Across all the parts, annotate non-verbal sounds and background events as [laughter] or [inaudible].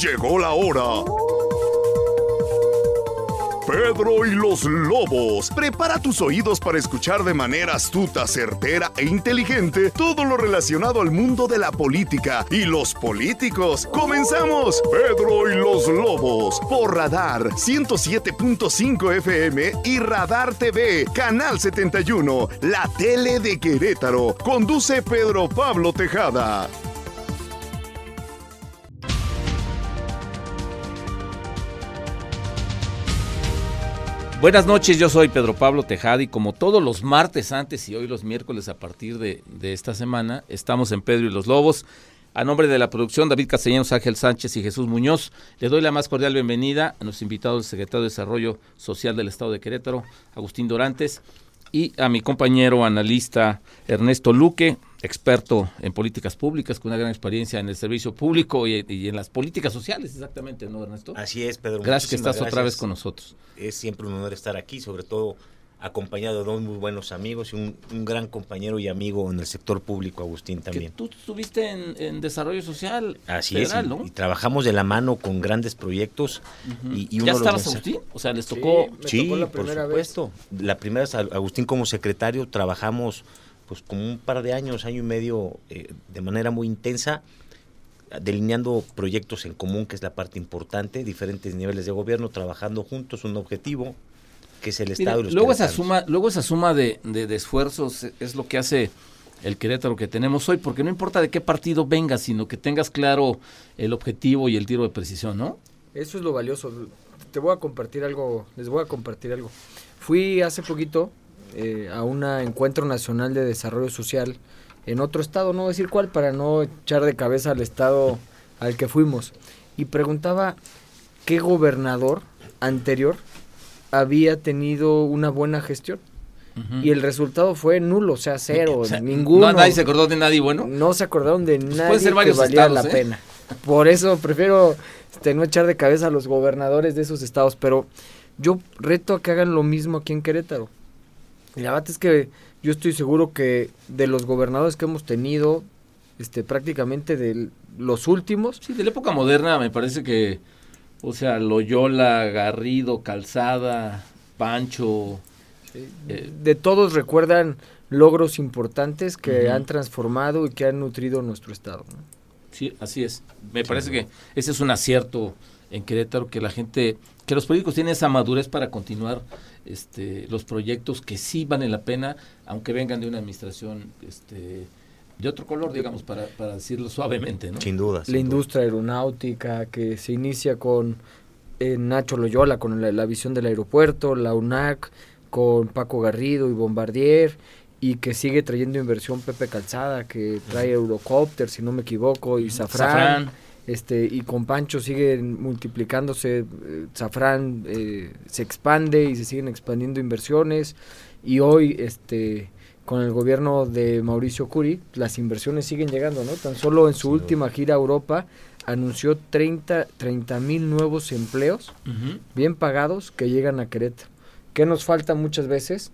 Llegó la hora. Pedro y los Lobos. Prepara tus oídos para escuchar de manera astuta, certera e inteligente todo lo relacionado al mundo de la política y los políticos. ¡Comenzamos! Pedro y los Lobos por Radar 107.5 FM y Radar TV, Canal 71, la tele de Querétaro. Conduce Pedro Pablo Tejada. Buenas noches, yo soy Pedro Pablo Tejada y como todos los martes antes y hoy los miércoles a partir de, esta semana, estamos en Pedro y los Lobos. A nombre de la producción, David Castellanos, Ángel Sánchez y Jesús Muñoz, le doy la más cordial bienvenida a nuestro invitado, el secretario de Desarrollo Social del Estado de Querétaro, Agustín Dorantes, y a mi compañero analista Ernesto Luque, experto en políticas públicas, con una gran experiencia en el servicio público y, en las políticas sociales, exactamente, ¿no, Ernesto? Así es, Pedro. Gracias que estás otra vez con nosotros. Es siempre un honor estar aquí, sobre todo acompañado de dos muy buenos amigos y un, gran compañero y amigo en el sector público, Agustín, también. tú estuviste en, desarrollo social. Así es, y, trabajamos de la mano con grandes proyectos. y, ¿Ya estabas, Agustín? O sea, les tocó... Sí, por supuesto. La primera vez, Agustín como secretario, trabajamos pues como un par de años, año y medio, eh, de manera muy intensa, delineando proyectos en común, que es la parte importante, diferentes niveles de gobierno, trabajando juntos, un objetivo, que es el Estado y los luego esa suma Luego esa suma de, de, esfuerzos es lo que hace el Querétaro que tenemos hoy, porque no importa de qué partido vengas, sino que tengas claro el objetivo y el tiro de precisión, ¿no? Eso es lo valioso. Te voy a compartir algo, les voy a compartir algo. Fui hace poquito eh, a un encuentro nacional de desarrollo social en otro estado, no decir cuál, para no echar de cabeza al estado al que fuimos. Y preguntaba qué gobernador anterior había tenido una buena gestión. Y el resultado fue nulo, o sea, cero, ninguno. ¿Nadie se acordó de nadie bueno? No se acordaron de pues nadie que valía la ¿eh? pena. Por eso prefiero este, no echar de cabeza a los gobernadores de esos estados, pero yo reto a que hagan lo mismo aquí en Querétaro. La verdad es que yo estoy seguro que de los gobernadores que hemos tenido, este, prácticamente de los últimos. Sí, de la época moderna me parece que o sea, Loyola, Garrido, Calzada, Pancho. Eh, de todos recuerdan logros importantes que han transformado y que han nutrido nuestro Estado. Sí, así es. Me parece que ese es un acierto en Querétaro, que la gente, que los políticos tienen esa madurez para continuar este, los proyectos que sí valen la pena, aunque vengan de una administración este, de otro color, digamos, para, para decirlo suavemente, ¿no? Sin duda. la industria aeronáutica que se inicia con eh, Nacho Loyola, con la, visión del aeropuerto, la UNAC, con Paco Garrido y Bombardier, y que sigue trayendo inversión Pepe Calzada, que trae Eurocopter, si no me equivoco, y Safran. Este, y con Pancho sigue multiplicándose, eh, Safran eh, se expande y se siguen expandiendo inversiones, y hoy este con el gobierno de Mauricio Curi, las inversiones siguen llegando, ¿no? Tan solo en su última gira a Europa anunció 30 mil nuevos empleos bien pagados que llegan a Querétaro. ¿Qué nos falta muchas veces?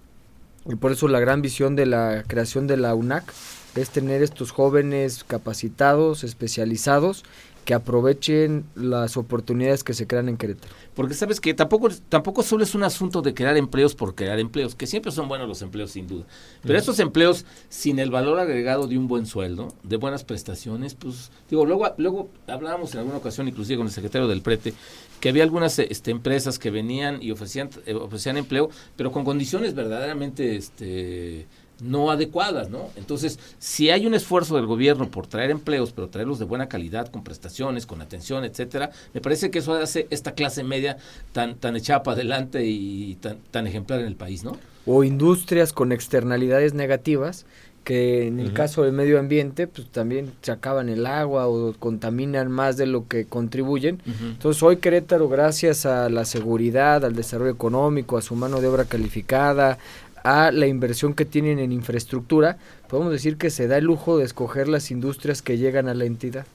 Y por eso la gran visión de la creación de la UNAC es tener estos jóvenes capacitados, especializados que aprovechen las oportunidades que se crean en Querétaro. Porque sabes que tampoco, tampoco solo es un asunto de crear empleos por crear empleos, que siempre son buenos los empleos sin duda. Pero estos empleos sin el valor agregado de un buen sueldo, de buenas prestaciones, pues digo, luego, luego hablábamos en alguna ocasión inclusive con el secretario del Prete, que había algunas este, empresas que venían y ofrecían, eh, ofrecían empleo, pero con condiciones verdaderamente este, no adecuadas, ¿no? Entonces, si hay un esfuerzo del gobierno por traer empleos, pero traerlos de buena calidad, con prestaciones, con atención, etcétera, me parece que eso hace esta clase media tan, tan echada para adelante y tan, tan ejemplar en el país, ¿no? O industrias con externalidades negativas que en el caso del medio ambiente, pues también se acaban el agua o contaminan más de lo que contribuyen. Entonces hoy Querétaro, gracias a la seguridad, al desarrollo económico, a su mano de obra calificada, a la inversión que tienen en infraestructura, podemos decir que se da el lujo de escoger las industrias que llegan a la entidad.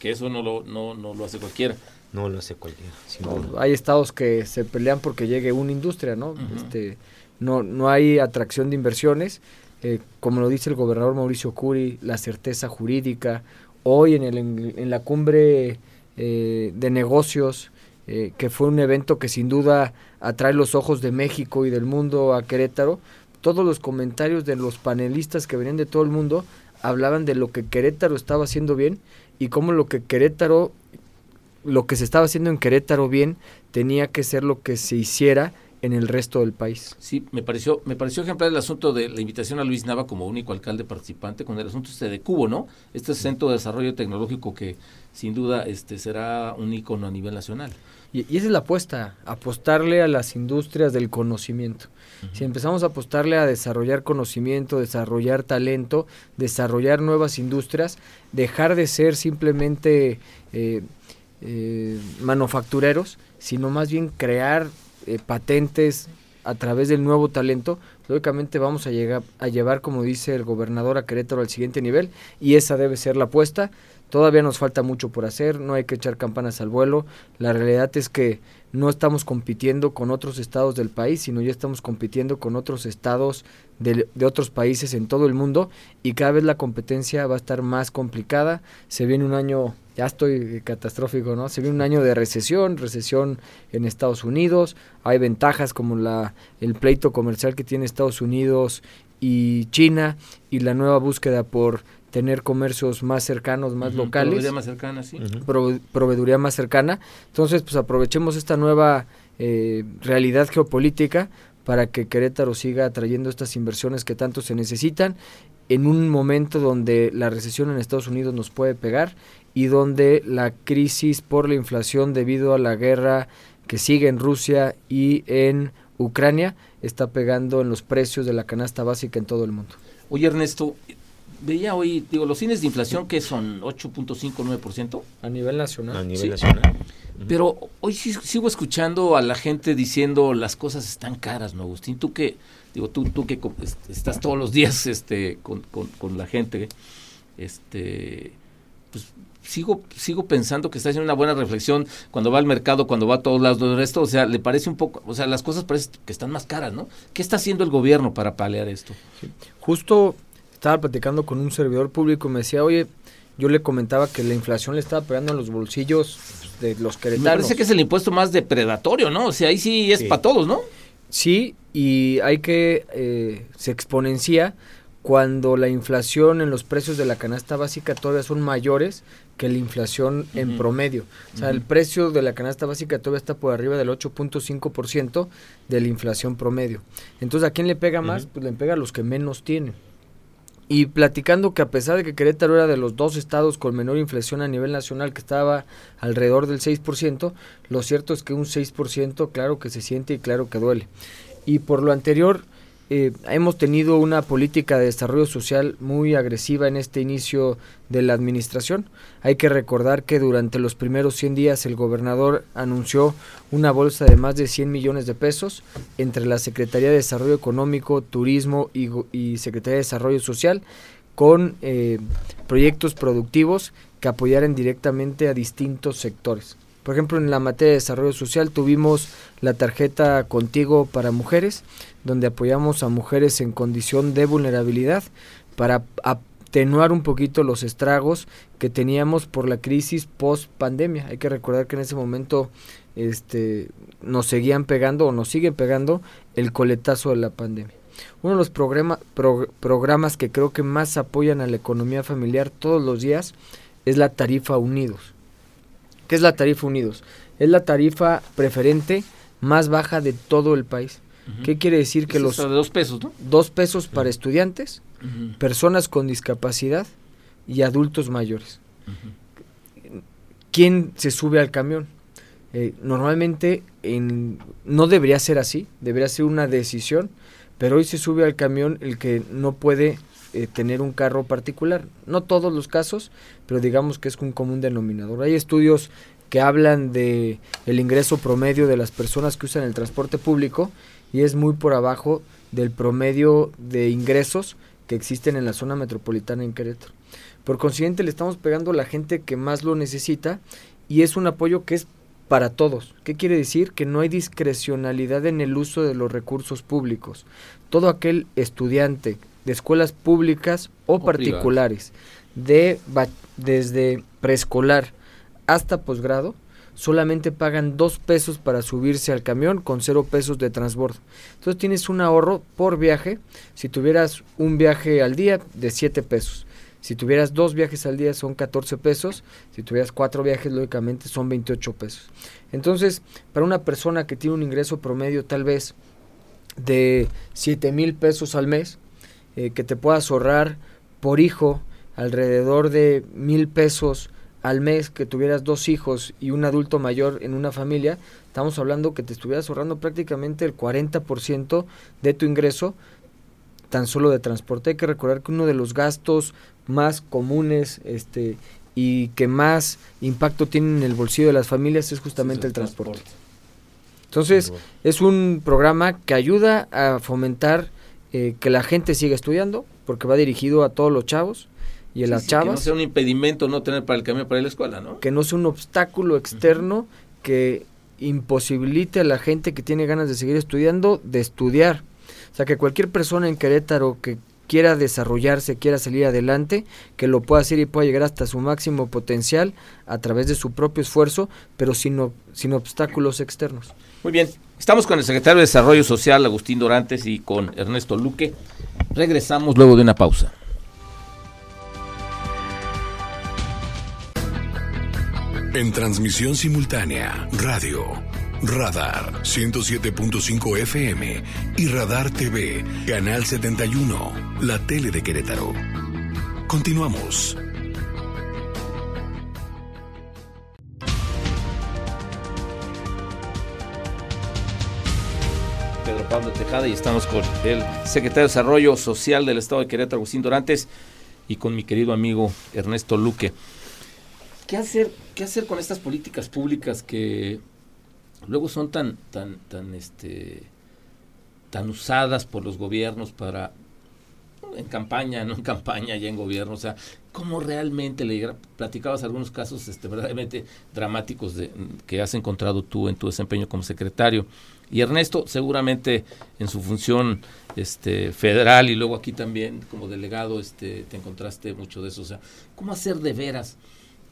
Que eso no lo, no, no lo hace cualquiera. No lo hace cualquiera. hay estados que se pelean porque llegue una industria, ¿no? este, no, no hay atracción de inversiones. Eh, como lo dice el gobernador Mauricio Curi, la certeza jurídica. Hoy en, el, en, la cumbre eh, de negocios, eh, que fue un evento que sin duda atrae los ojos de México y del mundo a Querétaro. Todos los comentarios de los panelistas que venían de todo el mundo hablaban de lo que Querétaro estaba haciendo bien y cómo lo que Querétaro, lo que se estaba haciendo en Querétaro bien, tenía que ser lo que se hiciera en el resto del país. Sí, me pareció, me pareció ejemplar el asunto de la invitación a Luis Nava como único alcalde participante con el asunto este de Cubo, ¿no? Este centro de desarrollo tecnológico que sin duda este será un ícono a nivel nacional. Y, esa es la apuesta, apostarle a las industrias del conocimiento. Si empezamos a apostarle a desarrollar conocimiento, desarrollar talento, desarrollar nuevas industrias, dejar de ser simplemente eh, eh, manufactureros, sino más bien crear eh, patentes a través del nuevo talento, lógicamente vamos a, llegar, a llevar, como dice el gobernador, a Querétaro al siguiente nivel y esa debe ser la apuesta. Todavía nos falta mucho por hacer, no hay que echar campanas al vuelo. La realidad es que no estamos compitiendo con otros estados del país, sino ya estamos compitiendo con otros estados de, otros países en todo el mundo y cada vez la competencia va a estar más complicada. Se viene un año, ya estoy catastrófico, ¿no? Se viene un año de recesión, recesión en Estados Unidos. Hay ventajas como la, el pleito comercial que tiene Estados Unidos y China y la nueva búsqueda por tener comercios más cercanos, más locales. Proveeduría más cercana, sí. proveeduría más cercana. Entonces, pues aprovechemos esta nueva eh, realidad geopolítica para que Querétaro siga atrayendo estas inversiones que tanto se necesitan en un momento donde la recesión en Estados Unidos nos puede pegar y donde la crisis por la inflación debido a la guerra que sigue en Rusia y en Ucrania está pegando en los precios de la canasta básica en todo el mundo. Oye Ernesto, veía hoy, digo, los cines de inflación que son 8.59%. A nivel nacional. A nivel nacional. Pero hoy sí, sigo escuchando a la gente diciendo las cosas están caras, ¿no, Agustín? Tú que, digo, tú, tú que estás todos los días [laughs] este, con, con, la gente, este, pues sigo, sigo pensando que está haciendo una buena reflexión cuando va al mercado, cuando va a todos lados del resto, o sea, le parece un poco, o sea, las cosas parecen que están más caras, ¿no? ¿Qué está haciendo el gobierno para paliar esto? Justo estaba platicando con un servidor público y me decía, oye, yo le comentaba que la inflación le estaba pegando en los bolsillos de los queretanos. Me parece que es el impuesto más depredatorio, ¿no? O sea, ahí sí es para todos, ¿no? Sí, y hay que, eh, se exponencia cuando la inflación en los precios de la canasta básica todavía son mayores que la inflación en promedio. O sea, el precio de la canasta básica todavía está por arriba del 8.5% de la inflación promedio. Entonces, ¿a quién le pega más? Pues le pega a los que menos tienen. Y platicando que a pesar de que Querétaro era de los dos estados con menor inflación a nivel nacional, que estaba alrededor del 6%, lo cierto es que un 6% claro que se siente y claro que duele. Y por lo anterior, eh, hemos tenido una política de desarrollo social muy agresiva en este inicio de la administración. Hay que recordar que durante los primeros 100 días el gobernador anunció una bolsa de más de 100 millones de pesos entre la Secretaría de Desarrollo Económico, Turismo y, Secretaría de Desarrollo Social con eh, proyectos productivos que apoyaran directamente a distintos sectores. Por ejemplo, en la materia de desarrollo social tuvimos la tarjeta Contigo para Mujeres, donde apoyamos a mujeres en condición de vulnerabilidad para atenuar un poquito los estragos que teníamos por la crisis post pandemia. Hay que recordar que en ese momento este, nos seguían pegando o nos siguen pegando el coletazo de la pandemia. Uno de los programas que creo que más apoyan a la economía familiar todos los días es la tarifa Unidos. ¿Qué es la tarifa Unidos? Es la tarifa preferente más baja de todo el país. ¿Qué quiere decir que los... De dos pesos, ¿no? Dos pesos para estudiantes, personas con discapacidad y adultos mayores. ¿Quién se sube al camión? Eh, normalmente en, no debería ser así, debería ser una decisión, pero hoy se sube al camión el que no puede eh, tener un carro particular. No todos los casos, pero digamos que es un común denominador. Hay estudios que hablan de el ingreso promedio de las personas que usan el transporte público y es muy por abajo del promedio de ingresos que existen en la zona metropolitana en Querétaro. Por consiguiente, le estamos pegando a la gente que más lo necesita y es un apoyo que es para todos. ¿Qué quiere decir? Que no hay discrecionalidad en el uso de los recursos públicos. Todo aquel estudiante de escuelas públicas o, particulares, de desde preescolar hasta posgrado solamente pagan dos pesos para subirse al camión con cero pesos de transbordo. Entonces tienes un ahorro por viaje. Si tuvieras un viaje al día de 7 pesos. Si tuvieras dos viajes al día son 14 pesos. Si tuvieras cuatro viajes, lógicamente son 28 pesos. Entonces, para una persona que tiene un ingreso promedio tal vez de 7 mil pesos al mes, eh, que te puedas ahorrar por hijo alrededor de mil pesos al mes que tuvieras dos hijos y un adulto mayor en una familia, estamos hablando que te estuvieras ahorrando prácticamente el 40% de tu ingreso tan solo de transporte. Hay que recordar que uno de los gastos más comunes este, y que más impacto tiene en el bolsillo de las familias es justamente el, transporte. Entonces, es un programa que ayuda a fomentar eh, que la gente siga estudiando, porque va dirigido a todos los chavos y a las chavas. Que no sea un impedimento no tener para el camión para ir a la escuela, ¿no? Que no sea un obstáculo externo que imposibilite a la gente que tiene ganas de seguir estudiando de estudiar. O sea, que cualquier persona en Querétaro que quiera desarrollarse, quiera salir adelante, que lo pueda hacer y pueda llegar hasta su máximo potencial a través de su propio esfuerzo, pero sin, sin obstáculos externos. Muy bien, estamos con el secretario de Desarrollo Social, Agustín Dorantes, y con Ernesto Luque. Regresamos luego de una pausa. En transmisión simultánea, radio, Radar 107.5 FM y Radar TV, Canal 71, la tele de Querétaro. Continuamos. Pedro Pablo Tejada y estamos con el secretario de Desarrollo Social del Estado de Querétaro, Agustín Dorantes, y con mi querido amigo Ernesto Luque. ¿Qué hacer, qué hacer con estas políticas públicas que luego son tan, tan, tan, este, tan usadas por los gobiernos para en campaña, no en campaña, ya en gobierno, o sea, cómo realmente le platicabas algunos casos este, verdaderamente dramáticos de, que has encontrado tú en tu desempeño como secretario. Y Ernesto, seguramente en su función este, federal y luego aquí también como delegado, este, te encontraste mucho de eso. O sea, ¿cómo hacer de veras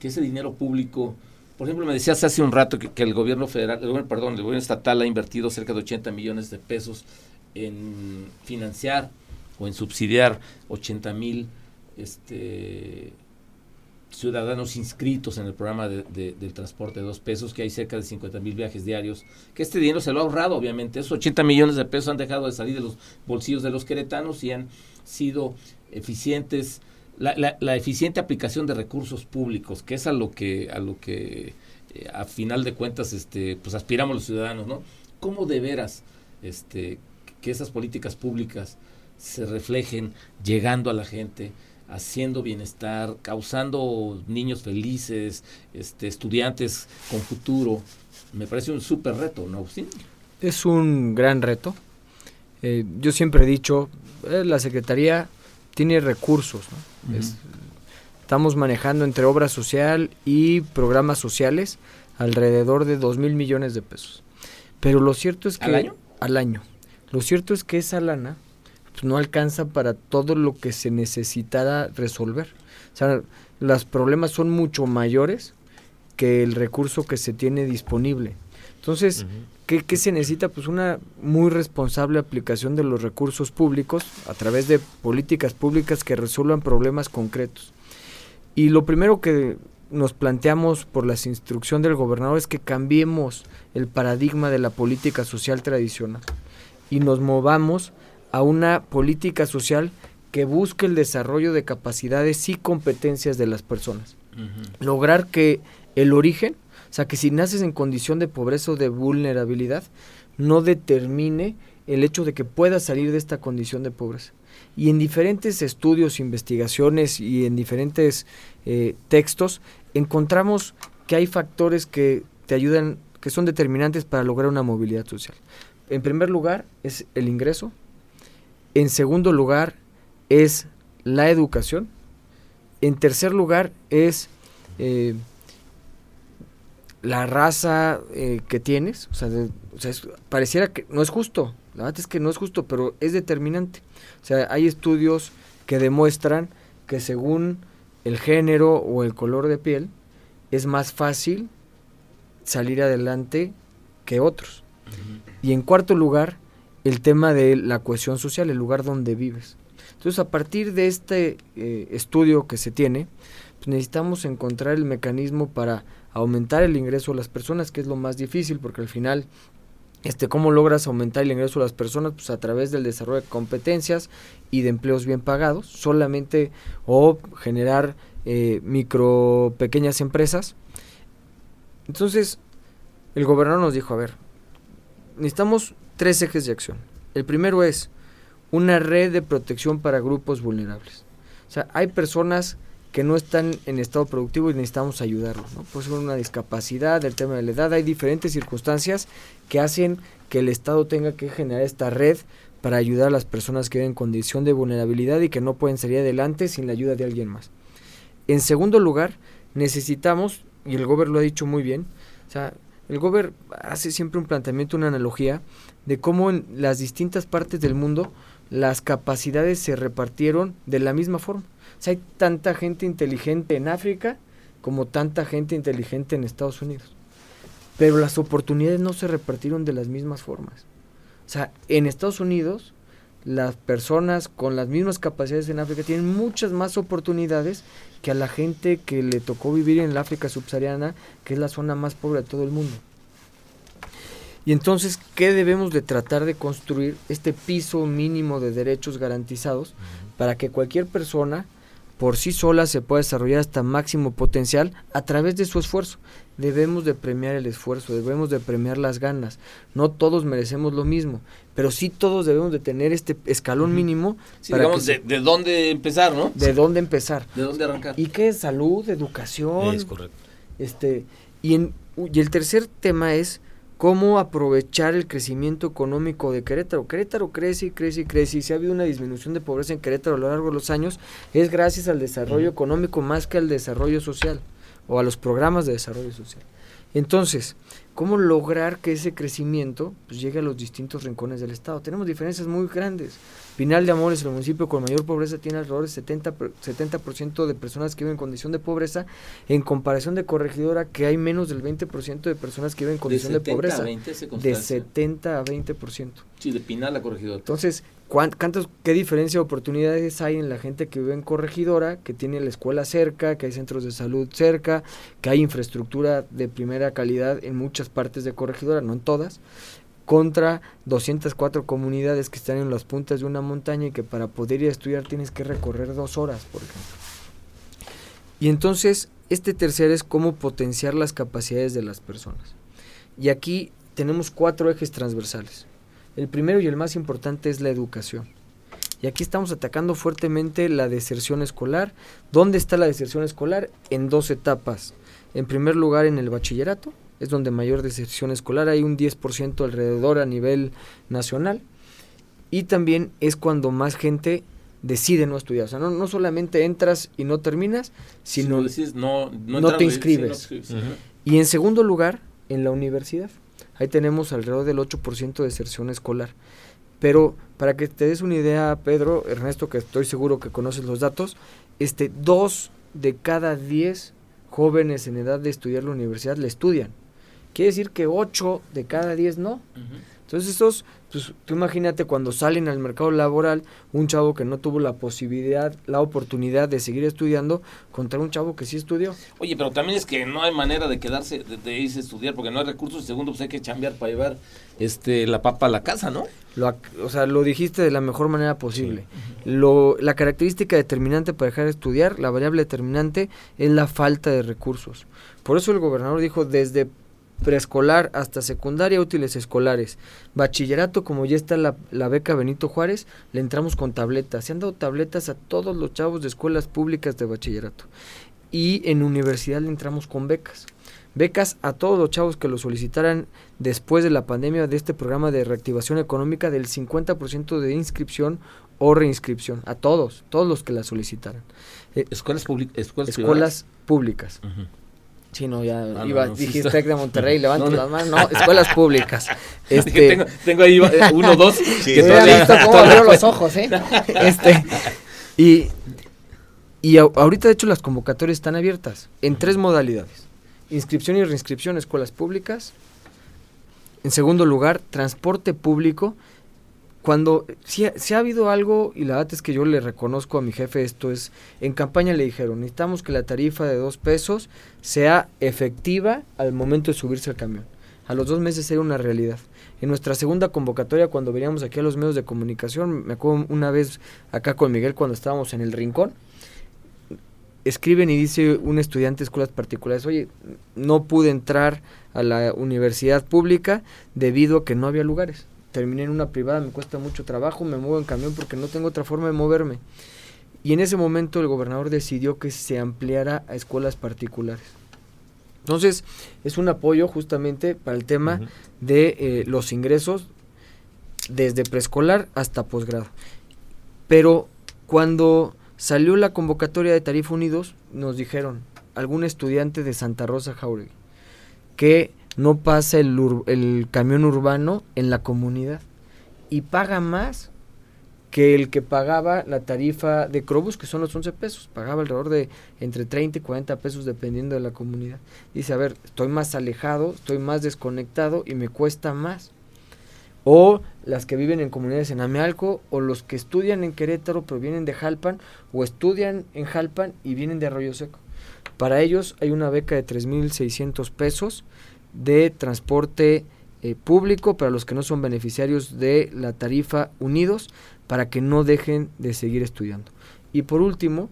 que ese dinero público, por ejemplo, me decías hace un rato que, el gobierno federal, el perdón, el gobierno estatal ha invertido cerca de 80 millones de pesos en financiar o en subsidiar 80 mil este, ciudadanos inscritos en el programa de, del transporte de dos pesos, que hay cerca de 50 mil viajes diarios, que este dinero se lo ha ahorrado, obviamente. Esos 80 millones de pesos han dejado de salir de los bolsillos de los queretanos y han sido eficientes la, la, eficiente aplicación de recursos públicos, que es a lo que, a lo que eh, a final de cuentas este, pues aspiramos los ciudadanos, ¿no? ¿Cómo de veras este, que esas políticas públicas se reflejen llegando a la gente, haciendo bienestar, causando niños felices, este, estudiantes con futuro? Me parece un súper reto, ¿no, Agustín? Es un gran reto. Eh, yo siempre he dicho, eh, la Secretaría tiene recursos. estamos manejando entre obra social y programas sociales alrededor de 2 mil millones de pesos. Pero lo cierto es que... ¿Al año? Al año. Lo cierto es que esa lana pues, no alcanza para todo lo que se necesitara resolver. O sea, los problemas son mucho mayores que el recurso que se tiene disponible. Entonces, ¿qué, se necesita? Pues una muy responsable aplicación de los recursos públicos a través de políticas públicas que resuelvan problemas concretos. Y lo primero que nos planteamos por la instrucción del gobernador es que cambiemos el paradigma de la política social tradicional y nos movamos a una política social que busque el desarrollo de capacidades y competencias de las personas. Lograr que el origen o sea, que si naces en condición de pobreza o de vulnerabilidad, no determine el hecho de que puedas salir de esta condición de pobreza. Y en diferentes estudios, investigaciones y en diferentes eh, textos encontramos que hay factores que te ayudan, que son determinantes para lograr una movilidad social. En primer lugar es el ingreso. En segundo lugar es la educación. En tercer lugar es eh, la raza eh, que tienes, o sea, pareciera que no es justo, la verdad es que no es justo, pero es determinante. O sea, hay estudios que demuestran que según el género o el color de piel, es más fácil salir adelante que otros. Y en cuarto lugar, el tema de la cohesión social, el lugar donde vives. Entonces, a partir de este eh, estudio que se tiene, pues necesitamos encontrar el mecanismo para aumentar el ingreso de las personas, que es lo más difícil, porque al final, este, ¿cómo logras aumentar el ingreso de las personas? Pues a través del desarrollo de competencias y de empleos bien pagados, solamente, o generar eh, micro, pequeñas empresas. Entonces, el gobernador nos dijo, a ver, necesitamos tres ejes de acción. El primero es una red de protección para grupos vulnerables. O sea, hay personas que no están en estado productivo y necesitamos ayudarlos. ¿no? Puede ser una discapacidad, el tema de la edad, hay diferentes circunstancias que hacen que el Estado tenga que generar esta red para ayudar a las personas que viven en condición de vulnerabilidad y que no pueden salir adelante sin la ayuda de alguien más. En segundo lugar, necesitamos, y el gobierno lo ha dicho muy bien, o sea, el gobierno hace siempre un planteamiento, una analogía de cómo en las distintas partes del mundo las capacidades se repartieron de la misma forma. Sea, hay tanta gente inteligente en África como tanta gente inteligente en Estados Unidos. Pero las oportunidades no se repartieron de las mismas formas. O sea, en Estados Unidos las personas con las mismas capacidades en África tienen muchas más oportunidades que a la gente que le tocó vivir en la África subsahariana, que es la zona más pobre de todo el mundo. Y entonces, ¿qué debemos de tratar de construir? Este piso mínimo de derechos garantizados para que cualquier persona por sí sola se pueda desarrollar hasta máximo potencial a través de su esfuerzo. Debemos de premiar el esfuerzo, debemos de premiar las ganas. No todos merecemos lo mismo, pero sí todos debemos de tener este escalón mínimo. para digamos, de, de, dónde empezar, ¿no? De dónde empezar. De dónde arrancar. ¿Y qué es salud, educación? Es correcto. Este, y, en, y el tercer tema es cómo aprovechar el crecimiento económico de Querétaro. Querétaro crece y crece y crece y si ha habido una disminución de pobreza en Querétaro a lo largo de los años es gracias al desarrollo económico más que al desarrollo social o a los programas de desarrollo social. Entonces, ¿cómo lograr que ese crecimiento pues, llegue a los distintos rincones del Estado? Tenemos diferencias muy grandes. Pinal de Amores, el municipio con mayor pobreza, tiene alrededor del 70%, 70 de personas que viven en condición de pobreza, en comparación de Corregidora, que hay menos del 20% de personas que viven en condición de, pobreza. de 70 a 20%. Sí, de Pinal a Corregidora. Entonces, ¿cuántos, ¿qué diferencia de oportunidades hay en la gente que vive en Corregidora, que tiene la escuela cerca, que hay centros de salud cerca, que hay infraestructura de primera calidad en muchas partes de Corregidora, no en todas? contra 204 comunidades que están en las puntas de una montaña y que para poder ir a estudiar tienes que recorrer dos horas, por ejemplo. Y entonces, este tercer es cómo potenciar las capacidades de las personas. Y aquí tenemos cuatro ejes transversales. El primero y el más importante es la educación. Y aquí estamos atacando fuertemente la deserción escolar. ¿Dónde está la deserción escolar? En dos etapas. En primer lugar, en el bachillerato, es donde mayor deserción escolar, hay un 10% alrededor a nivel nacional. Y también es cuando más gente decide no estudiar. O sea, no, no solamente entras y no terminas, sino no, no, te inscribes. Y en segundo lugar, en la universidad. Ahí tenemos alrededor del 8% de deserción escolar. Pero para que te des una idea, Pedro, Ernesto, que estoy seguro que conoces los datos, este, dos de cada diez jóvenes en edad de estudiar la universidad le estudian. Quiere decir que 8 de cada 10 no. Entonces esos, pues tú imagínate cuando salen al mercado laboral un chavo que no tuvo la posibilidad, la oportunidad de seguir estudiando contra un chavo que sí estudió. Oye, pero también es que no hay manera de quedarse, de, irse a estudiar porque no hay recursos. Segundo, pues hay que chambear para llevar este la papa a la casa, ¿no? Lo, o sea, lo dijiste de la mejor manera posible. Lo, la característica determinante para dejar de estudiar, la variable determinante, es la falta de recursos. Por eso el gobernador dijo desde preescolar hasta secundaria, útiles escolares. Bachillerato, como ya está la, la, beca Benito Juárez, le entramos con tabletas. Se han dado tabletas a todos los chavos de escuelas públicas de bachillerato. Y en universidad le entramos con becas. Becas a todos los chavos que lo solicitaran después de la pandemia de este programa de reactivación económica del 50% de inscripción o reinscripción. A todos, todos los que la solicitaran. Eh, ¿Escuelas, escuelas, escuelas públicas. Sí, no, ya ah, iba, dijiste de Monterrey, [laughs] levanto las manos, no, escuelas públicas. [laughs] Este, tengo, tengo, ahí eh, uno, dos, [laughs] sí, que todavía, visto cómo abrió los ojos, ¿eh? Este, y, y ahorita, de hecho, las convocatorias están abiertas en tres modalidades. inscripción y reinscripción escuelas públicas. En segundo lugar, transporte público. Cuando si, ha habido algo, y la verdad es que yo le reconozco a mi jefe esto, es, en campaña le dijeron, necesitamos que la tarifa de dos pesos sea efectiva al momento de subirse al camión. A los dos meses era una realidad. En nuestra segunda convocatoria, cuando veníamos aquí a los medios de comunicación, me acuerdo una vez acá con Miguel cuando estábamos en el rincón, escriben y dice un estudiante de escuelas particulares, oye, no pude entrar a la universidad pública debido a que no había lugares. Terminé en una privada, me cuesta mucho trabajo, me muevo en camión porque no tengo otra forma de moverme. Y en ese momento el gobernador decidió que se ampliara a escuelas particulares. Entonces, es un apoyo justamente para el tema de eh, los ingresos desde preescolar hasta posgrado. Pero cuando Salió la convocatoria de Tarifa Unidos, nos dijeron, algún estudiante de Santa Rosa Jauregui, que no pasa el, el camión urbano en la comunidad y paga más que el que pagaba la tarifa de Crobus, que son los 11 pesos, pagaba alrededor de entre 30 y 40 pesos dependiendo de la comunidad. Dice, a ver, estoy más alejado, estoy más desconectado y me cuesta más o las que viven en comunidades en Amealco, o los que estudian en Querétaro pero vienen de Jalpan, o estudian en Jalpan y vienen de Arroyo Seco. Para ellos hay una beca de 3.600 pesos de transporte eh, público para los que no son beneficiarios de la tarifa Unidos, para que no dejen de seguir estudiando. Y por último,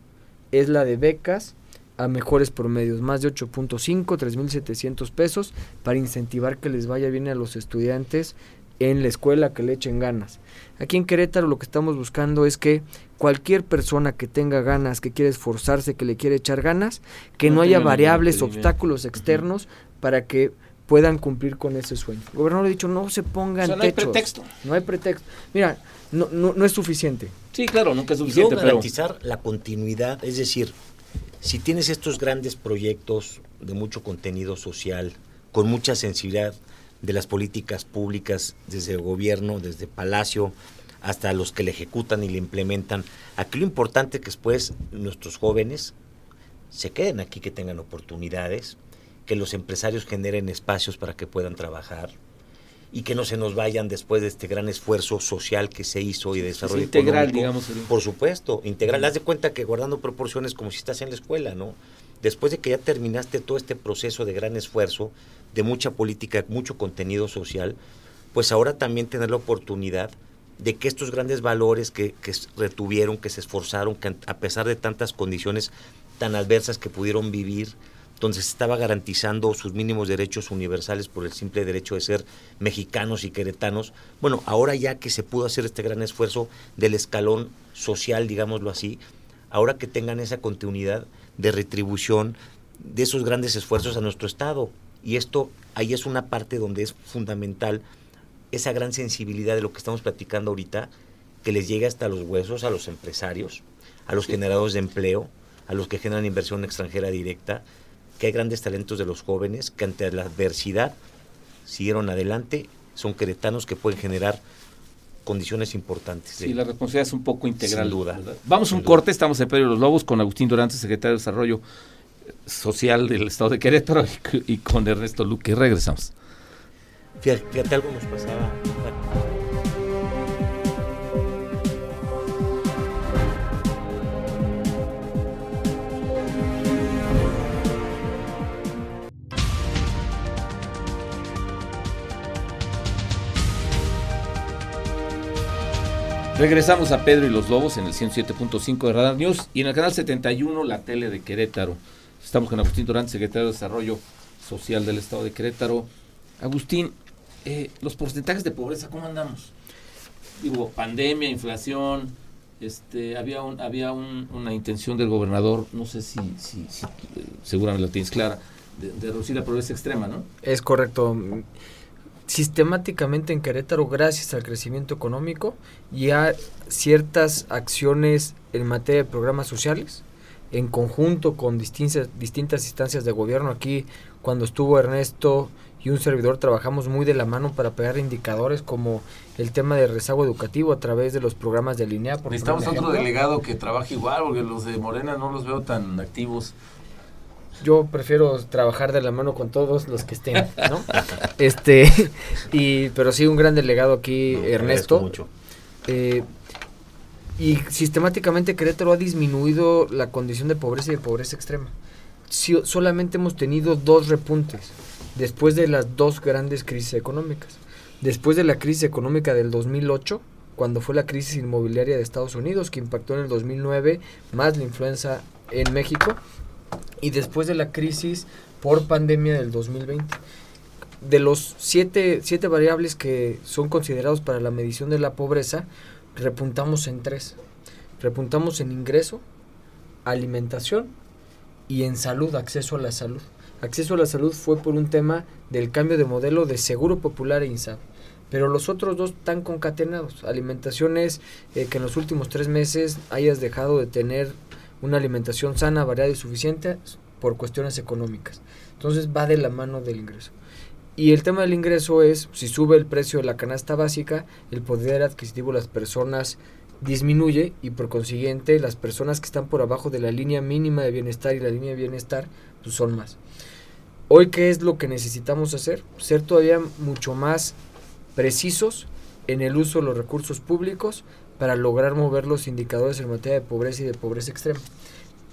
es la de becas a mejores promedios, más de 8.5, 3.700 pesos, para incentivar que les vaya bien a los estudiantes en la escuela que le echen ganas. Aquí en Querétaro lo que estamos buscando es que cualquier persona que tenga ganas, que quiere esforzarse, que le quiere echar ganas, que no, haya variables, obstáculos externos para que puedan cumplir con ese sueño. El gobernador ha dicho, no se pongan no hay pretexto. No hay pretexto. Mira, no, no, es suficiente. Sí, claro, nunca es suficiente. Y garantizar la continuidad, es decir, si tienes estos grandes proyectos de mucho contenido social, con mucha sensibilidad, de las políticas públicas desde el gobierno, desde Palacio, hasta los que le ejecutan y le implementan. Aquí lo importante es que después nuestros jóvenes se queden aquí, que tengan oportunidades, que los empresarios generen espacios para que puedan trabajar y que no se nos vayan después de este gran esfuerzo social que se hizo y de desarrollo integral, digamos. Por supuesto, integral. Haz de cuenta que guardando proporciones como si estás en la escuela, ¿no? Después de que ya terminaste todo este proceso de gran esfuerzo, de mucha política, mucho contenido social, pues ahora también tener la oportunidad de que estos grandes valores que, que retuvieron, que se esforzaron, que a pesar de tantas condiciones tan adversas que pudieron vivir, donde se estaba garantizando sus mínimos derechos universales por el simple derecho de ser mexicanos y queretanos. Bueno, ahora ya que se pudo hacer este gran esfuerzo del escalón social, digámoslo así, ahora que tengan esa continuidad de retribución de esos grandes esfuerzos a nuestro Estado. Y esto, ahí es una parte donde es fundamental esa gran sensibilidad de lo que estamos platicando ahorita, que les llegue hasta los huesos a los empresarios, a los generadores de empleo, a los que generan inversión extranjera directa, que hay grandes talentos de los jóvenes que ante la adversidad siguieron adelante, son queretanos que pueden generar condiciones importantes. Sí, la responsabilidad es un poco integral. Sin duda. Vamos a un corte, estamos en Pedro los Lobos con Agustín Durante, secretario de Desarrollo social del estado de Querétaro [laughs] y, con Ernesto Luque. Regresamos. Fíjate, algo nos pasaba. Regresamos a Pedro y los Lobos en el 107.5 de Radar News y en el canal 71 la tele de Querétaro. Estamos con Agustín Durán, secretario de Desarrollo Social del Estado de Querétaro. Agustín, eh, los porcentajes de pobreza, ¿cómo andamos? Digo, pandemia, inflación, este, había un, había una intención del gobernador, no sé si, si, seguramente lo tienes clara, de, reducir la pobreza extrema, ¿no? Es correcto. Sistemáticamente en Querétaro, gracias al crecimiento económico y a ciertas acciones en materia de programas sociales, en conjunto con distintas, distintas instancias de gobierno. Aquí, cuando estuvo Ernesto y un servidor, trabajamos muy de la mano para pegar indicadores como el tema de rezago educativo a través de los programas de línea. Necesitamos otro delegado que trabaje igual, porque los de Morena no los veo tan activos. Yo prefiero trabajar de la mano con todos los que estén, ¿no? [laughs] este, y, pero sí, un gran delegado aquí, No, Ernesto. mucho. Eh, y sistemáticamente Querétaro ha disminuido la condición de pobreza y de pobreza extrema. Si- solamente hemos tenido dos repuntes después de las dos grandes crisis económicas. Después de la crisis económica del 2008, cuando fue la crisis inmobiliaria de Estados Unidos, que impactó en el 2009, más la influenza en México, y después de la crisis por pandemia del 2020. De los siete, siete variables que son considerados para la medición de la pobreza, repuntamos en tres. Repuntamos en ingreso, alimentación y en salud, acceso a la salud. Acceso a la salud fue por un tema del cambio de modelo de Seguro Popular e INSABI. Pero los otros dos están concatenados. Alimentación es eh, que en los últimos tres meses hayas dejado de tener una alimentación sana, variada y suficiente por cuestiones económicas. Entonces va de la mano del ingreso. Y el tema del ingreso es, si sube el precio de la canasta básica, el poder adquisitivo de las personas disminuye y por consiguiente las personas que están por abajo de la línea mínima de bienestar y la línea de bienestar pues son más. Hoy, ¿qué es lo que necesitamos hacer? Ser todavía mucho más precisos en el uso de los recursos públicos para lograr mover los indicadores en materia de pobreza y de pobreza extrema.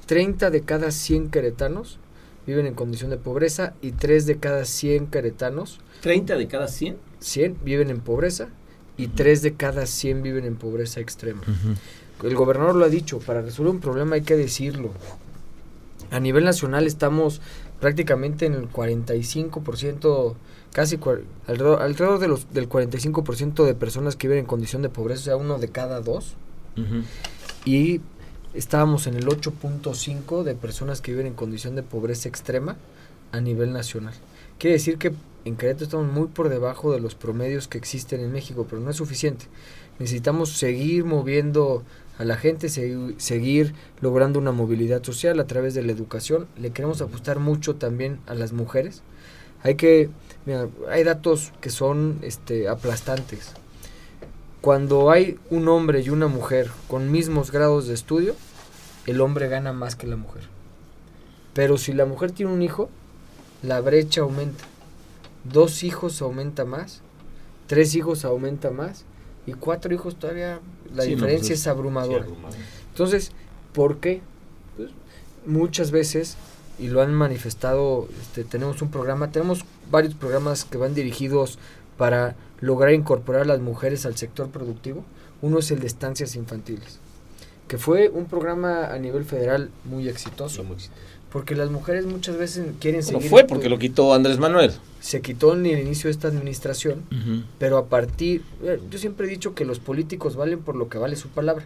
30 de cada 100 queretanos viven en condición de pobreza y 3 de cada 100 queretanos 30 de cada 100. 100 viven en pobreza y 3 de cada 100 viven en pobreza extrema. El gobernador lo ha dicho, para resolver un problema hay que decirlo. A nivel nacional estamos prácticamente en el 45%, casi alrededor, alrededor de los, del 45% de personas que viven en condición de pobreza, o sea, uno de cada dos. Y estábamos en el 8.5 de personas que viven en condición de pobreza extrema a nivel nacional. Quiere decir que en Querétaro estamos muy por debajo de los promedios que existen en México, pero no es suficiente. Necesitamos seguir moviendo a la gente, segui- seguir logrando una movilidad social a través de la educación. Le queremos apostar mucho también a las mujeres. Hay que, mira, hay datos que son este, aplastantes. Cuando hay un hombre y una mujer con mismos grados de estudio, el hombre gana más que la mujer. Pero si la mujer tiene un hijo, la brecha aumenta. Dos hijos aumenta más, tres hijos aumenta más y cuatro hijos todavía la Sí, no, diferencia pues, es abrumadora. Entonces, ¿por qué? Pues, muchas veces, y lo han manifestado, este, tenemos un programa, tenemos varios programas que van dirigidos para lograr incorporar a las mujeres al sector productivo. Uno es el de estancias infantiles, que fue un programa a nivel federal muy exitoso, porque las mujeres muchas veces quieren Bueno, seguir... fue porque lo quitó Andrés Manuel. Se quitó en el inicio de esta administración, pero a partir... eh, Yo siempre he dicho que los políticos valen por lo que vale su palabra.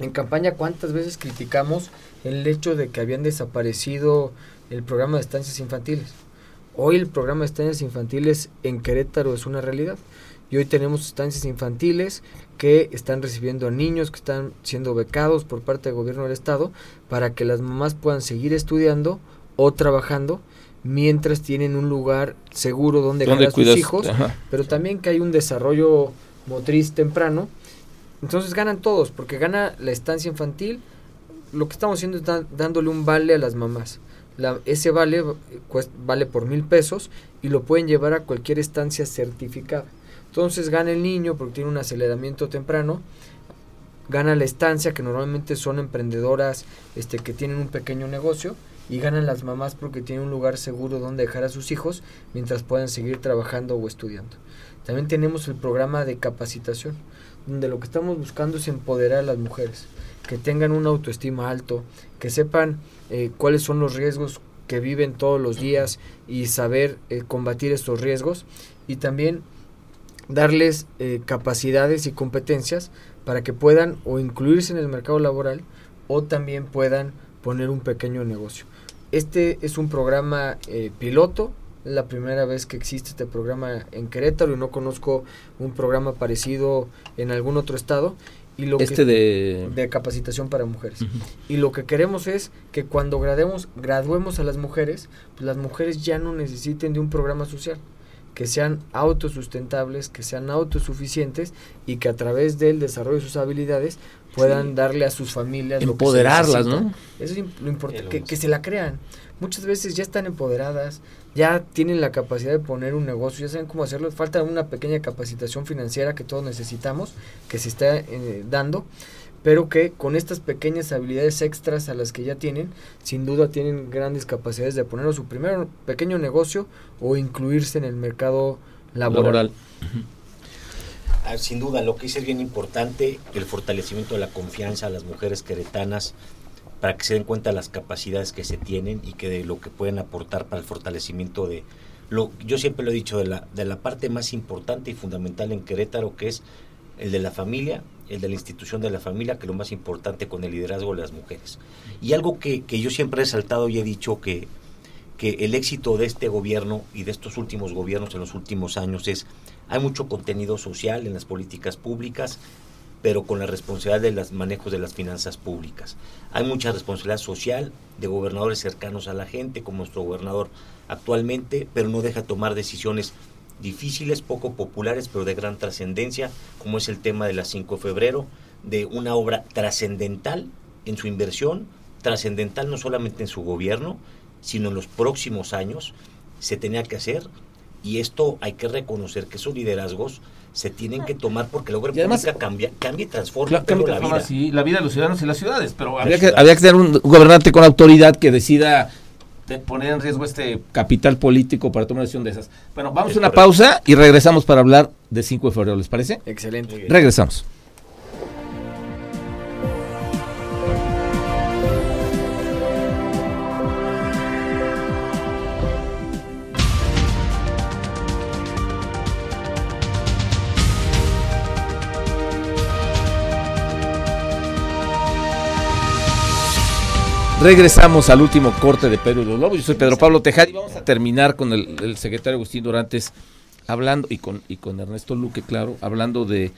En campaña, ¿cuántas veces criticamos el hecho de que habían desaparecido el programa de estancias infantiles? Hoy el programa de estancias infantiles en Querétaro es una realidad. Y hoy tenemos estancias infantiles que están recibiendo a niños que están siendo becados por parte del gobierno del estado para que las mamás puedan seguir estudiando o trabajando mientras tienen un lugar seguro donde dejar ¿Dónde a sus hijos Ajá. pero también que hay un desarrollo motriz temprano. Entonces ganan todos, porque gana la estancia infantil. Lo que estamos haciendo es dándole un vale a las mamás. La, ese vale eh, vale por mil pesos y lo pueden llevar a cualquier estancia certificada. Entonces gana el niño porque tiene un aceleramiento temprano. Gana la estancia, que normalmente son emprendedoras este, que tienen un pequeño negocio. Y ganan las mamás porque tienen un lugar seguro donde dejar a sus hijos mientras puedan seguir trabajando o estudiando. También tenemos el programa de capacitación, donde lo que estamos buscando es empoderar a las mujeres, que tengan una autoestima alto, que sepan eh, cuáles son los riesgos que viven todos los días y saber eh, combatir estos riesgos y también darles eh, capacidades y competencias para que puedan o incluirse en el mercado laboral o también puedan poner un pequeño negocio. Este es un programa piloto, la primera vez que existe este programa en Querétaro y no conozco un programa parecido en algún otro estado. Y lo Este que, de... de capacitación para mujeres. Y lo que queremos es que cuando graduemos, graduemos a las mujeres, pues las mujeres ya no necesiten de un programa social. que sean autosustentables, que sean autosuficientes y que a través del desarrollo de sus habilidades puedan darle a sus familias empoderarlas, lo que se ¿no? Eso es lo importante, que, que se la crean. Muchas veces ya están empoderadas, ya tienen la capacidad de poner un negocio, ya saben cómo hacerlo. Falta una pequeña capacitación financiera que todos necesitamos, que se está eh, dando pero que con estas pequeñas habilidades extras a las que ya tienen, sin duda tienen grandes capacidades de poner su primer pequeño negocio o incluirse en el mercado laboral. Ah, sin duda, lo que es bien importante, el fortalecimiento de la confianza a las mujeres queretanas para que se den cuenta de las capacidades que se tienen y que de lo que pueden aportar para el fortalecimiento de lo yo siempre lo he dicho de la de la parte más importante y fundamental en Querétaro que es el de la familia el de la institución de la familia, que lo más importante con el liderazgo de las mujeres. Y algo que, yo siempre he resaltado y he dicho que, que el éxito de este gobierno y de estos últimos gobiernos en los últimos años es, hay mucho contenido social en las políticas públicas, pero con la responsabilidad de los manejos de las finanzas públicas. Hay mucha responsabilidad social de gobernadores cercanos a la gente, como nuestro gobernador actualmente, pero no deja tomar decisiones difíciles, poco populares, pero de gran trascendencia, como es el tema de la 5 de febrero, de una obra trascendental en su inversión, trascendental no solamente en su gobierno, sino en los próximos años, se tenía que hacer y esto hay que reconocer que esos liderazgos se tienen que tomar porque la obra pública cambia, cambia y transforma la vida. Sí, la vida de los ciudadanos y las ciudades, pero había que, había que tener un gobernante con autoridad que decida de poner en riesgo este capital político para tomar una decisión de esas. Bueno, vamos a una pausa y regresamos para hablar de 5 de febrero, ¿les parece? Excelente. Regresamos. Regresamos al último corte de Pedro los Lobos. Yo soy Pedro Pablo Tejada y vamos a terminar con el, secretario Agustín Durantes hablando, y con, y con Ernesto Luque, claro, hablando de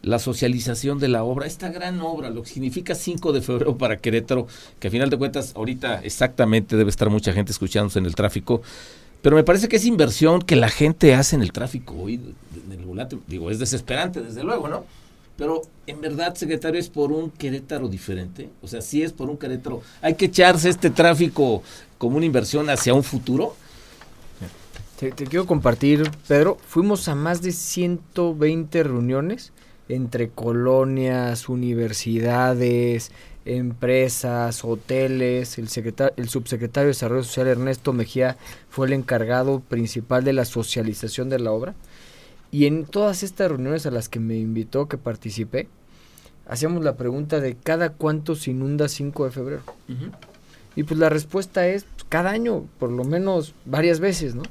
la socialización de la obra, esta gran obra, lo que significa 5 de febrero para Querétaro, que a final de cuentas ahorita exactamente debe estar mucha gente escuchándose en el tráfico, pero me parece que es inversión que la gente hace en el tráfico hoy, en el volante, digo, es desesperante desde luego, ¿no? Pero en verdad, secretario, es por un Querétaro diferente. O sea, si es por un Querétaro. Hay que echarse este tráfico como una inversión hacia un futuro. Te, quiero compartir, Pedro. Fuimos a más de 120 reuniones entre colonias, universidades, empresas, hoteles. El, secretario, el subsecretario de Desarrollo Social, Ernesto Mejía, fue el encargado principal de la socialización de la obra. Y en todas estas reuniones a las que me invitó, que participé, hacíamos la pregunta de cada cuánto se inunda 5 de febrero. Y pues la respuesta es pues, cada año, por lo menos varias veces, ¿no?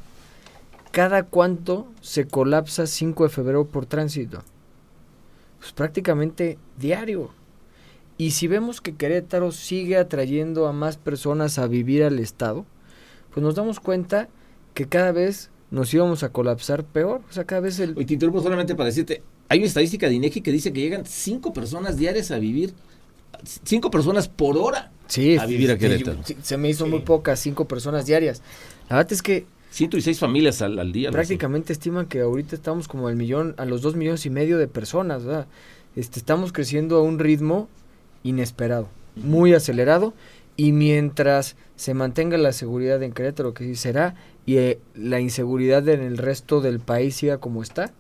Cada cuánto se colapsa 5 de febrero por tránsito. Pues prácticamente diario. Y si vemos que Querétaro sigue atrayendo a más personas a vivir al estado, pues nos damos cuenta que cada vez nos íbamos a colapsar peor. O sea, cada vez el... Te interrumpo solamente para decirte, hay una estadística de INEGI que dice que llegan cinco personas diarias a vivir, cinco personas por hora sí, a vivir a Querétaro. se me hizo muy pocas, cinco personas diarias. La verdad es que... Ciento y seis familias al, día. Prácticamente estiman que ahorita estamos como al millón, a los dos millones y medio de personas, ¿verdad? Este, estamos creciendo a un ritmo inesperado, muy acelerado, y mientras se mantenga la seguridad en Querétaro, que sí será, y eh, la inseguridad en el resto del país siga como está,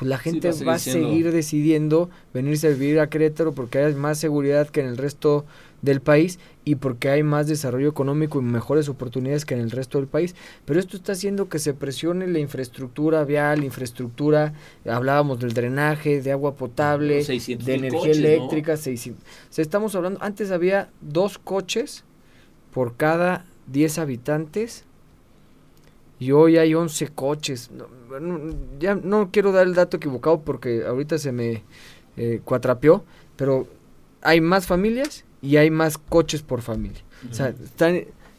pues la gente va, a seguir decidiendo venirse a vivir a Querétaro porque hay más seguridad que en el resto del país y porque hay más desarrollo económico y mejores oportunidades que en el resto del país. Pero esto está haciendo que se presione la infraestructura vial, infraestructura, hablábamos del drenaje, de agua potable, de energía eléctrica. estamos hablando, antes había dos coches por cada 10 habitantes y hoy hay 11 coches. ya no quiero dar el dato equivocado porque ahorita se me eh, cuatrapeó, pero hay más familias y hay más coches por familia. O sea,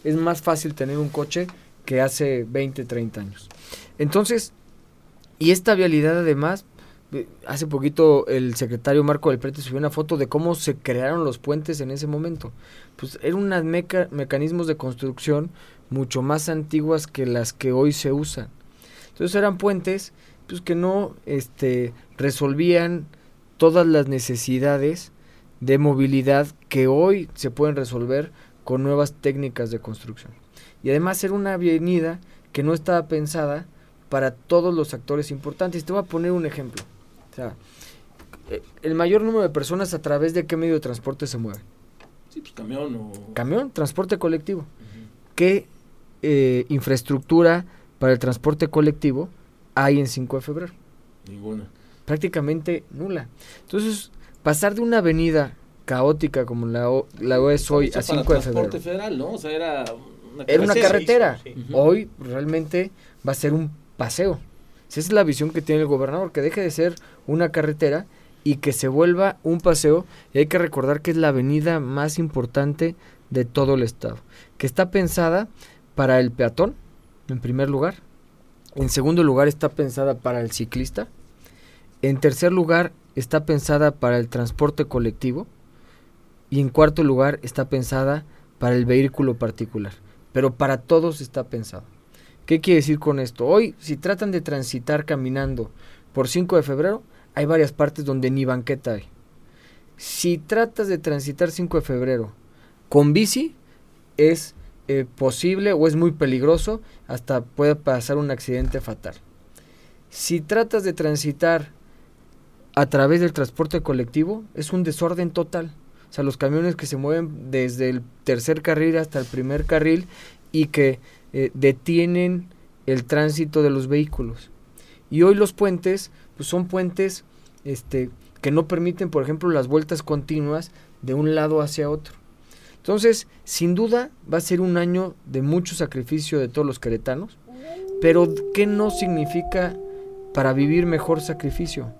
es más fácil tener un coche que hace 20, 30 años. Entonces, y esta vialidad además, eh, hace poquito el secretario Marco del Prete subió una foto de cómo se crearon los puentes en ese momento. Pues eran unos mecanismos de construcción mucho más antiguas que las que hoy se usan. Entonces eran puentes pues, que no este, resolvían todas las necesidades de movilidad que hoy se pueden resolver con nuevas técnicas de construcción. Y además era una avenida que no estaba pensada para todos los actores importantes. Te voy a poner un ejemplo. O sea, eh, el mayor número de personas a través de qué medio de transporte se mueven. Sí, pues camión o... Camión, transporte colectivo. ¿Qué eh, infraestructura para el transporte colectivo hay en 5 de febrero? Ninguna. Prácticamente nula. Entonces, pasar de una avenida caótica como la, o- la es hoy a para 5 de febrero. transporte federal, ¿no? O sea, era una Era una carretera. carretera. sí, sí. Hoy realmente va a ser un paseo. Esa es la visión que tiene el gobernador, que deje de ser una carretera y que se vuelva un paseo. Y hay que recordar que es la avenida más importante de todo el estado, que está pensada para el peatón, en primer lugar. En segundo lugar está pensada para el ciclista. En tercer lugar está pensada para el transporte colectivo. Y en cuarto lugar está pensada para el vehículo particular. Pero para todos está pensado. ¿Qué quiere decir con esto? Hoy, si tratan de transitar caminando por 5 de febrero, hay varias partes donde ni banqueta hay. Si tratas de transitar 5 de febrero con bici, es eh, posible o es muy peligroso, hasta puede pasar un accidente fatal. Si tratas de transitar a través del transporte colectivo, es un desorden total. O sea, los camiones que se mueven desde el tercer carril hasta el primer carril y que eh, detienen el tránsito de los vehículos. Y hoy los puentes, pues son puentes este, que no permiten, por ejemplo, las vueltas continuas de un lado hacia otro. Entonces, sin duda, va a ser un año de mucho sacrificio de todos los queretanos, pero ¿qué no significa para vivir mejor sacrificio?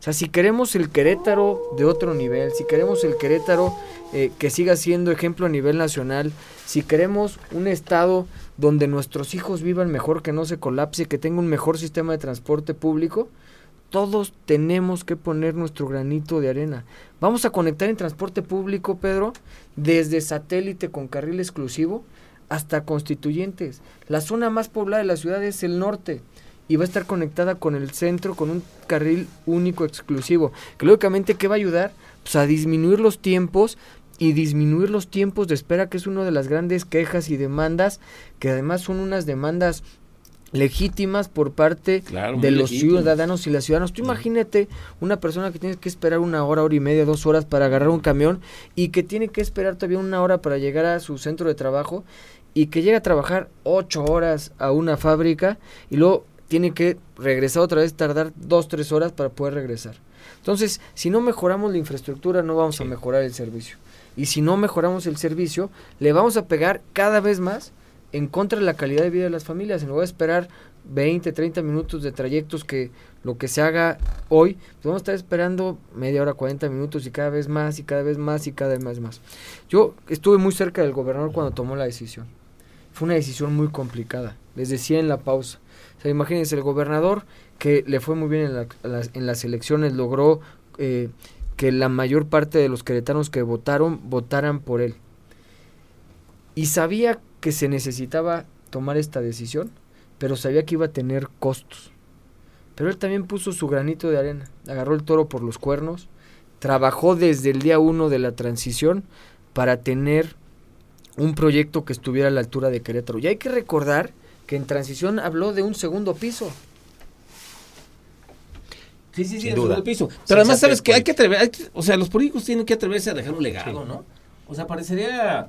O sea, si queremos el Querétaro de otro nivel, si queremos el Querétaro eh, que siga siendo ejemplo a nivel nacional, si queremos un estado donde nuestros hijos vivan mejor, que no se colapse, que tenga un mejor sistema de transporte público, todos tenemos que poner nuestro granito de arena. Vamos a conectar en transporte público, Pedro, desde satélite con carril exclusivo hasta constituyentes. La zona más poblada de la ciudad es el norte y va a estar conectada con el centro con un carril único exclusivo. Que lógicamente, ¿qué va a ayudar? Pues a disminuir los tiempos y disminuir los tiempos de espera, que es una de las grandes quejas y demandas, que además son unas demandas legítimas por parte Claro, de los legítimas. ciudadanos y las ciudadanas. Tú imagínate una persona que tiene que esperar una hora, hora y media, dos horas para agarrar un camión y que tiene que esperar todavía una hora para llegar a su centro de trabajo y que llega a trabajar ocho horas a una fábrica y luego tiene que regresar otra vez, tardar dos, tres horas para poder regresar. Entonces, si no mejoramos la infraestructura, no vamos a mejorar el servicio. Y si no mejoramos el servicio, le vamos a pegar cada vez más en contra de la calidad de vida de las familias. En lugar de esperar 20, 30 minutos de trayectos que lo que se haga hoy, pues vamos a estar esperando media hora, 40 minutos y cada vez más y cada vez más y cada vez más. Yo estuve muy cerca del gobernador cuando tomó la decisión. Fue una decisión muy complicada. Les decía en la pausa. O sea, imagínense, el gobernador que le fue muy bien en, la- en las elecciones, logró eh, que la mayor parte de los queretanos que votaron, votaran por él. Y sabía que se necesitaba tomar esta decisión, pero sabía que iba a tener costos. Pero él también puso su granito de arena, agarró el toro por los cuernos, trabajó desde el día uno de la transición para tener un proyecto que estuviera a la altura de Querétaro. Y hay que recordar que en transición habló de un segundo piso. Sí, sí, sí, duda. segundo piso. Pero además, ¿sabes que Hay que atrever, hay que- o sea, los políticos tienen que atreverse a dejar un legado, ¿no? O sea, parecería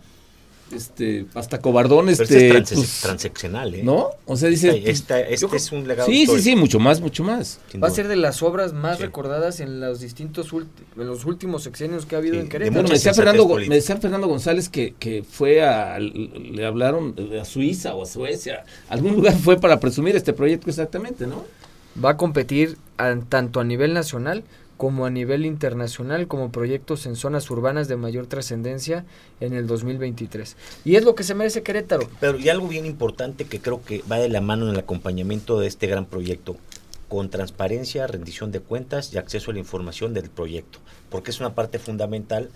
este hasta cobardón Pero este este es transe- pues, transeccional, ¿eh? ¿no? O sea, dice Esta- esta- este yo es un legado Sí, sí, histórico. sí, mucho más, mucho más. sin Va a ser de las obras más Sí. recordadas en los distintos en los últimos sexenios que ha habido Sí, en de Querétaro. Bueno, me decía, Fernando, me decía Fernando González que, que fue a, le hablaron a Suiza o a Suecia, algún lugar fue para presumir este proyecto exactamente, ¿no? va a competir a- tanto a nivel nacional como a nivel internacional como proyectos en zonas urbanas de mayor trascendencia en el 2023. Y es lo que se merece Querétaro. Pero y algo bien importante que creo que va de la mano en el acompañamiento de este gran proyecto, con transparencia, rendición de cuentas y acceso a la información del proyecto, porque es una parte fundamental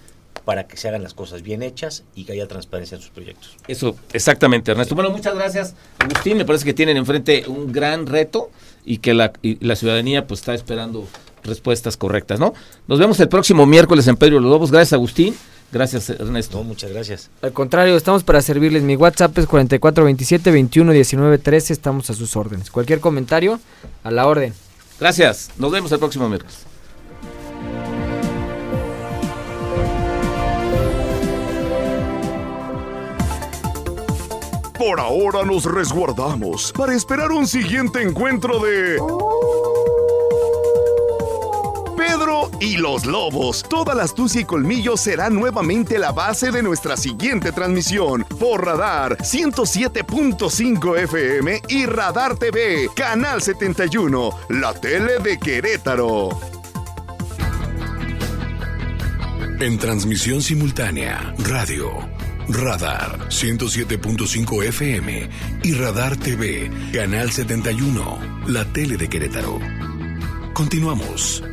para que se hagan las cosas bien hechas y que haya transparencia en sus proyectos. Eso, exactamente, Ernesto. Bueno, muchas gracias, Agustín. Me parece que tienen enfrente un gran reto y que la, y la ciudadanía pues está esperando respuestas correctas, ¿no? Nos vemos el próximo miércoles en Pedro Los Lobos. Gracias, Agustín. Gracias, Ernesto. No, muchas gracias. Al contrario, estamos para servirles. Mi WhatsApp es 4427 21 19 13. Estamos a sus órdenes. Cualquier comentario, a la orden. Gracias. Nos vemos el próximo miércoles. Por ahora nos resguardamos para esperar un siguiente encuentro de... Pedro y los Lobos. Toda la astucia y colmillo será nuevamente la base de nuestra siguiente transmisión por Radar 107.5 FM y Radar TV, Canal 71, la tele de Querétaro. En transmisión simultánea, radio, Radar 107.5 FM y Radar TV, Canal 71, la tele de Querétaro. Continuamos.